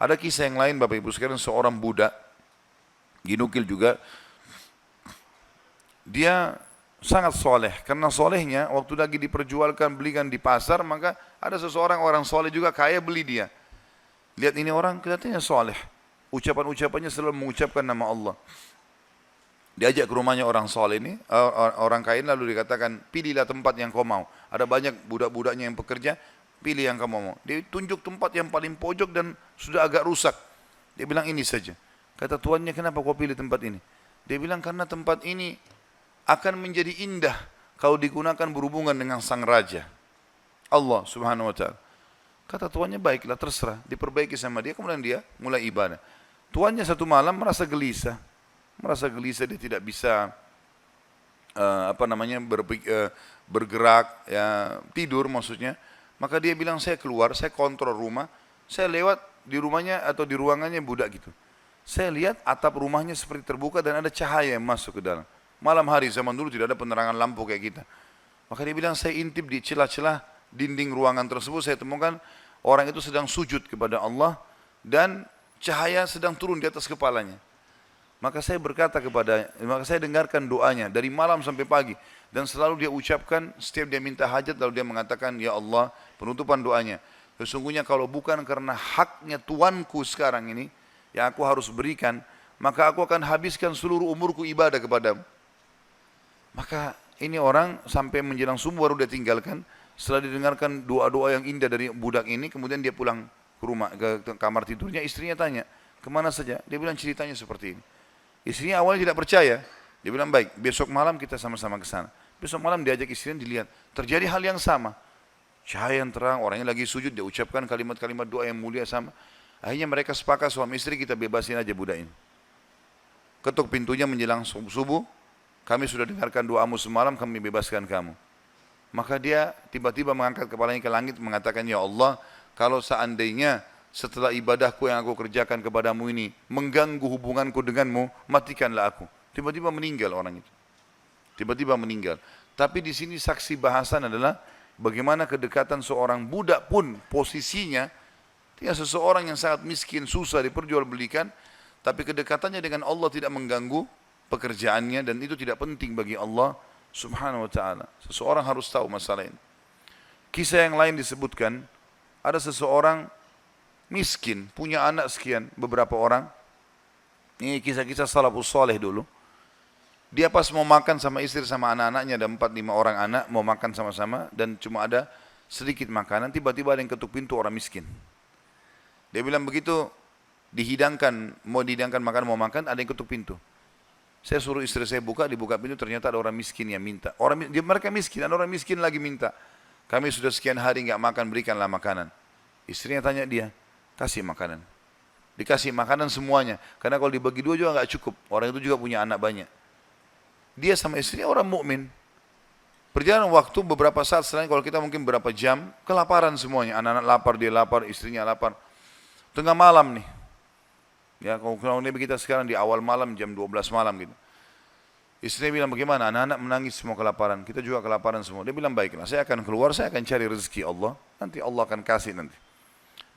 Ada kisah yang lain Bapak Ibu sekalian seorang budak ginukil juga dia sangat soleh karena solehnya waktu lagi diperjualkan belikan di pasar maka ada seseorang orang soleh juga kaya beli dia lihat ini orang kelihatannya soleh ucapan-ucapannya selalu mengucapkan nama Allah diajak ke rumahnya orang soleh ini orang kaya lalu dikatakan pilihlah tempat yang kau mau ada banyak budak-budaknya yang pekerja pilih yang kamu mau. Dia tunjuk tempat yang paling pojok dan sudah agak rusak. Dia bilang ini saja. Kata tuannya kenapa kau pilih tempat ini? Dia bilang karena tempat ini akan menjadi indah kalau digunakan berhubungan dengan sang raja. Allah subhanahu wa ta'ala. Kata tuannya baiklah terserah. Diperbaiki sama dia kemudian dia mulai ibadah. Tuannya satu malam merasa gelisah. Merasa gelisah dia tidak bisa uh, apa namanya uh, bergerak ya tidur maksudnya maka dia bilang saya keluar, saya kontrol rumah, saya lewat di rumahnya atau di ruangannya budak gitu. Saya lihat atap rumahnya seperti terbuka dan ada cahaya yang masuk ke dalam. Malam hari zaman dulu tidak ada penerangan lampu kayak kita. Maka dia bilang saya intip di celah-celah dinding ruangan tersebut saya temukan orang itu sedang sujud kepada Allah dan cahaya sedang turun di atas kepalanya. Maka saya berkata kepada, maka saya dengarkan doanya dari malam sampai pagi dan selalu dia ucapkan setiap dia minta hajat lalu dia mengatakan ya Allah penutupan doanya. Sesungguhnya kalau bukan karena haknya tuanku sekarang ini yang aku harus berikan, maka aku akan habiskan seluruh umurku ibadah kepadamu. Maka ini orang sampai menjelang subuh baru dia tinggalkan. Setelah didengarkan doa-doa yang indah dari budak ini, kemudian dia pulang ke rumah ke kamar tidurnya. Istrinya tanya, ke mana saja? Dia bilang ceritanya seperti ini. Istrinya awalnya tidak percaya. Dia bilang baik, besok malam kita sama-sama ke sana. Besok malam diajak istrinya dilihat. Terjadi hal yang sama. Cahaya yang terang, orangnya lagi sujud, dia ucapkan kalimat-kalimat doa yang mulia sama. Akhirnya mereka sepakat suami istri kita bebasin aja budak ini. Ketuk pintunya menjelang subuh, kami sudah dengarkan doamu semalam, kami bebaskan kamu. Maka dia tiba-tiba mengangkat kepalanya ke langit mengatakan, Ya Allah, kalau seandainya setelah ibadahku yang aku kerjakan kepadamu ini mengganggu hubunganku denganmu, matikanlah aku. Tiba-tiba meninggal orang itu. Tiba-tiba meninggal. Tapi di sini saksi bahasan adalah bagaimana kedekatan seorang budak pun posisinya dia seseorang yang sangat miskin, susah diperjualbelikan, tapi kedekatannya dengan Allah tidak mengganggu pekerjaannya dan itu tidak penting bagi Allah Subhanahu wa taala. Seseorang harus tahu masalah ini. Kisah yang lain disebutkan ada seseorang miskin, punya anak sekian, beberapa orang. Ini kisah-kisah salafus soleh dulu. Dia pas mau makan sama istri sama anak-anaknya, ada empat lima orang anak, mau makan sama-sama, dan cuma ada sedikit makanan, tiba-tiba ada yang ketuk pintu orang miskin. Dia bilang begitu, dihidangkan, mau dihidangkan makan, mau makan, ada yang ketuk pintu. Saya suruh istri saya buka, dibuka pintu, ternyata ada orang miskin yang minta. Orang dia, mereka miskin, ada orang miskin lagi minta. Kami sudah sekian hari nggak makan, berikanlah makanan. Istrinya tanya dia, kasih makanan. Dikasih makanan semuanya. Karena kalau dibagi dua juga nggak cukup. Orang itu juga punya anak banyak. Dia sama istrinya orang mukmin. Perjalanan waktu beberapa saat selain kalau kita mungkin berapa jam, kelaparan semuanya. Anak-anak lapar, dia lapar, istrinya lapar. Tengah malam nih. Ya, kalau kita sekarang di awal malam jam 12 malam gitu. Istrinya bilang bagaimana? Anak-anak menangis semua kelaparan. Kita juga kelaparan semua. Dia bilang baiklah, saya akan keluar, saya akan cari rezeki Allah. Nanti Allah akan kasih nanti.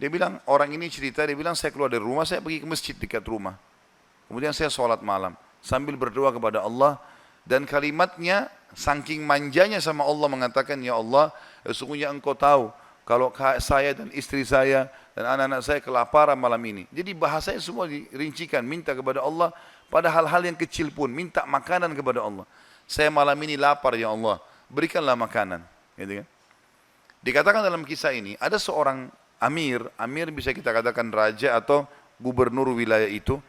Dia bilang, orang ini cerita, dia bilang saya keluar dari rumah, saya pergi ke masjid dekat rumah. Kemudian saya sholat malam, sambil berdoa kepada Allah, dan kalimatnya, saking manjanya sama Allah mengatakan, Ya Allah, sesungguhnya engkau tahu, kalau saya dan istri saya dan anak-anak saya kelaparan malam ini. Jadi bahasanya semua dirincikan, minta kepada Allah pada hal-hal yang kecil pun, minta makanan kepada Allah. Saya malam ini lapar ya Allah, berikanlah makanan. Gitu kan? Dikatakan dalam kisah ini, ada seorang amir, amir bisa kita katakan raja atau gubernur wilayah itu,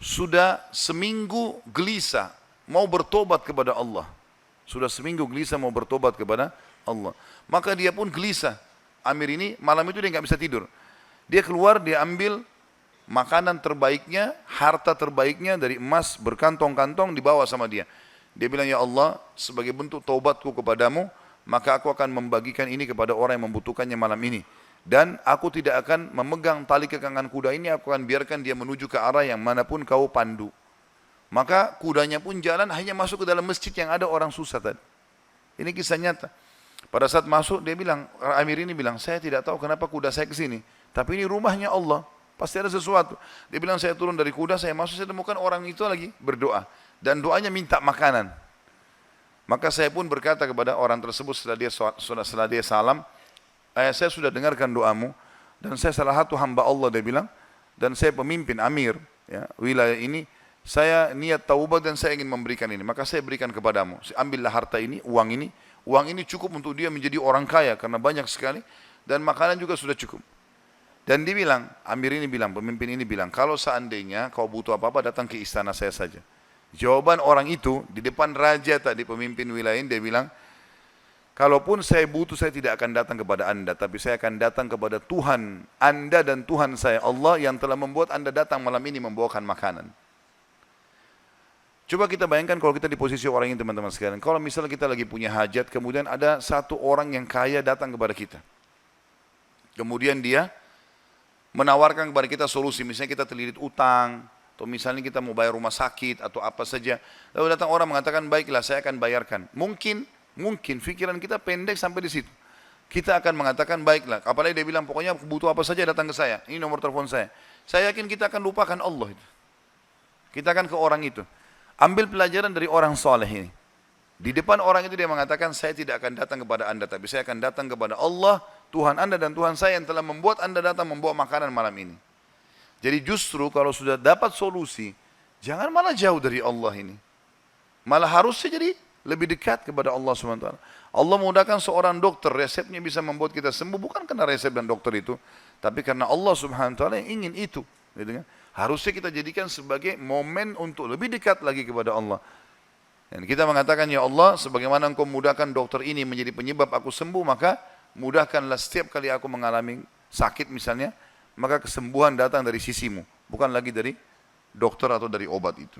sudah seminggu gelisah mau bertobat kepada Allah. Sudah seminggu gelisah mau bertobat kepada Allah. Maka dia pun gelisah. Amir ini malam itu dia nggak bisa tidur. Dia keluar, dia ambil makanan terbaiknya, harta terbaiknya dari emas berkantong-kantong dibawa sama dia. Dia bilang, Ya Allah, sebagai bentuk taubatku kepadamu, maka aku akan membagikan ini kepada orang yang membutuhkannya malam ini. Dan aku tidak akan memegang tali kekangan kuda ini, aku akan biarkan dia menuju ke arah yang mana pun kau pandu. Maka kudanya pun jalan hanya masuk ke dalam masjid yang ada orang susah tadi. Ini kisah nyata. Pada saat masuk dia bilang, Amir ini bilang, saya tidak tahu kenapa kuda saya ke sini. Tapi ini rumahnya Allah. Pasti ada sesuatu. Dia bilang saya turun dari kuda, saya masuk, saya temukan orang itu lagi berdoa. Dan doanya minta makanan. Maka saya pun berkata kepada orang tersebut setelah dia setelah dia salam, eh, saya sudah dengarkan doamu dan saya salah satu hamba Allah dia bilang dan saya pemimpin amir ya, wilayah ini saya niat taubat dan saya ingin memberikan ini. Maka saya berikan kepadamu. Ambillah harta ini, uang ini. Uang ini cukup untuk dia menjadi orang kaya karena banyak sekali. Dan makanan juga sudah cukup. Dan dia bilang, Amir ini bilang, pemimpin ini bilang, kalau seandainya kau butuh apa-apa datang ke istana saya saja. Jawaban orang itu di depan raja tadi pemimpin wilayah ini dia bilang, kalaupun saya butuh saya tidak akan datang kepada anda, tapi saya akan datang kepada Tuhan anda dan Tuhan saya Allah yang telah membuat anda datang malam ini membawakan makanan. Coba kita bayangkan kalau kita di posisi orang ini teman-teman sekalian. Kalau misalnya kita lagi punya hajat, kemudian ada satu orang yang kaya datang kepada kita. Kemudian dia menawarkan kepada kita solusi. Misalnya kita terlilit utang, atau misalnya kita mau bayar rumah sakit, atau apa saja. Lalu datang orang mengatakan, baiklah saya akan bayarkan. Mungkin, mungkin pikiran kita pendek sampai di situ. Kita akan mengatakan, baiklah. Apalagi dia bilang, pokoknya butuh apa saja datang ke saya. Ini nomor telepon saya. Saya yakin kita akan lupakan Allah itu. Kita akan ke orang itu. Ambil pelajaran dari orang soleh ini. Di depan orang itu dia mengatakan, saya tidak akan datang kepada anda, tapi saya akan datang kepada Allah, Tuhan anda dan Tuhan saya yang telah membuat anda datang membawa makanan malam ini. Jadi justru kalau sudah dapat solusi, jangan malah jauh dari Allah ini. Malah harusnya jadi lebih dekat kepada Allah SWT. Allah mudahkan seorang dokter, resepnya bisa membuat kita sembuh, bukan karena resep dan dokter itu, tapi karena Allah Subhanahu yang ingin itu. Gitu kan? Harusnya kita jadikan sebagai momen untuk lebih dekat lagi kepada Allah. Dan kita mengatakan, Ya Allah, sebagaimana engkau mudahkan dokter ini menjadi penyebab aku sembuh, maka mudahkanlah setiap kali aku mengalami sakit misalnya, maka kesembuhan datang dari sisimu, bukan lagi dari dokter atau dari obat itu.